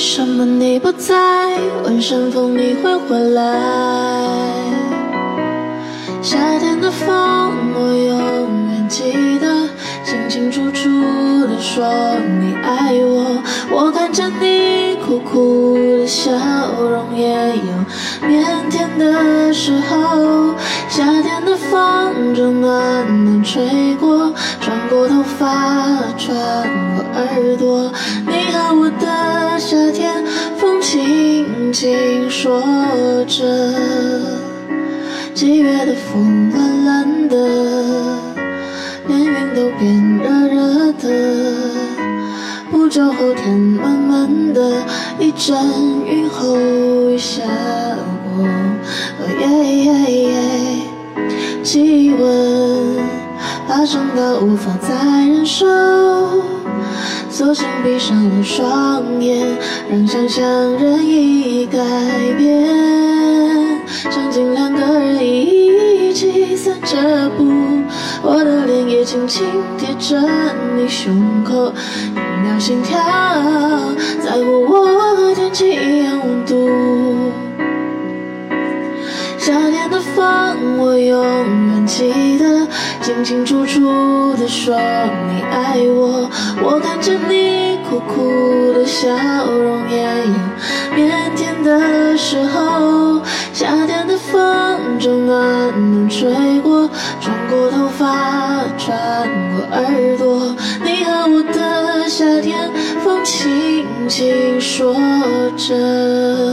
为什么你不在？问山风你会回来？夏天的风，我永远记得，清清楚楚的说你爱我。我看着你苦苦的笑容，也有腼腆的时候。夏天的风正暖暖吹过，穿过头发，穿过耳朵。你和我夏天，风轻轻说着。七月的风懒懒的，连云都变热热的。不久后天闷闷的，一阵云后雨下过。气温爬升到无法再忍受，索性闭上了双眼，让想象任意改变。场景两个人一起散着步，我的脸也轻轻贴着你胸口，听到心跳，在乎夏天的风，我永远记得，清清楚楚的说你爱我。我看着你苦苦的笑容，也有腼腆的时候。夏天的风正暖暖吹过，穿过头发，穿过耳朵。你和我的夏天，风轻轻说着。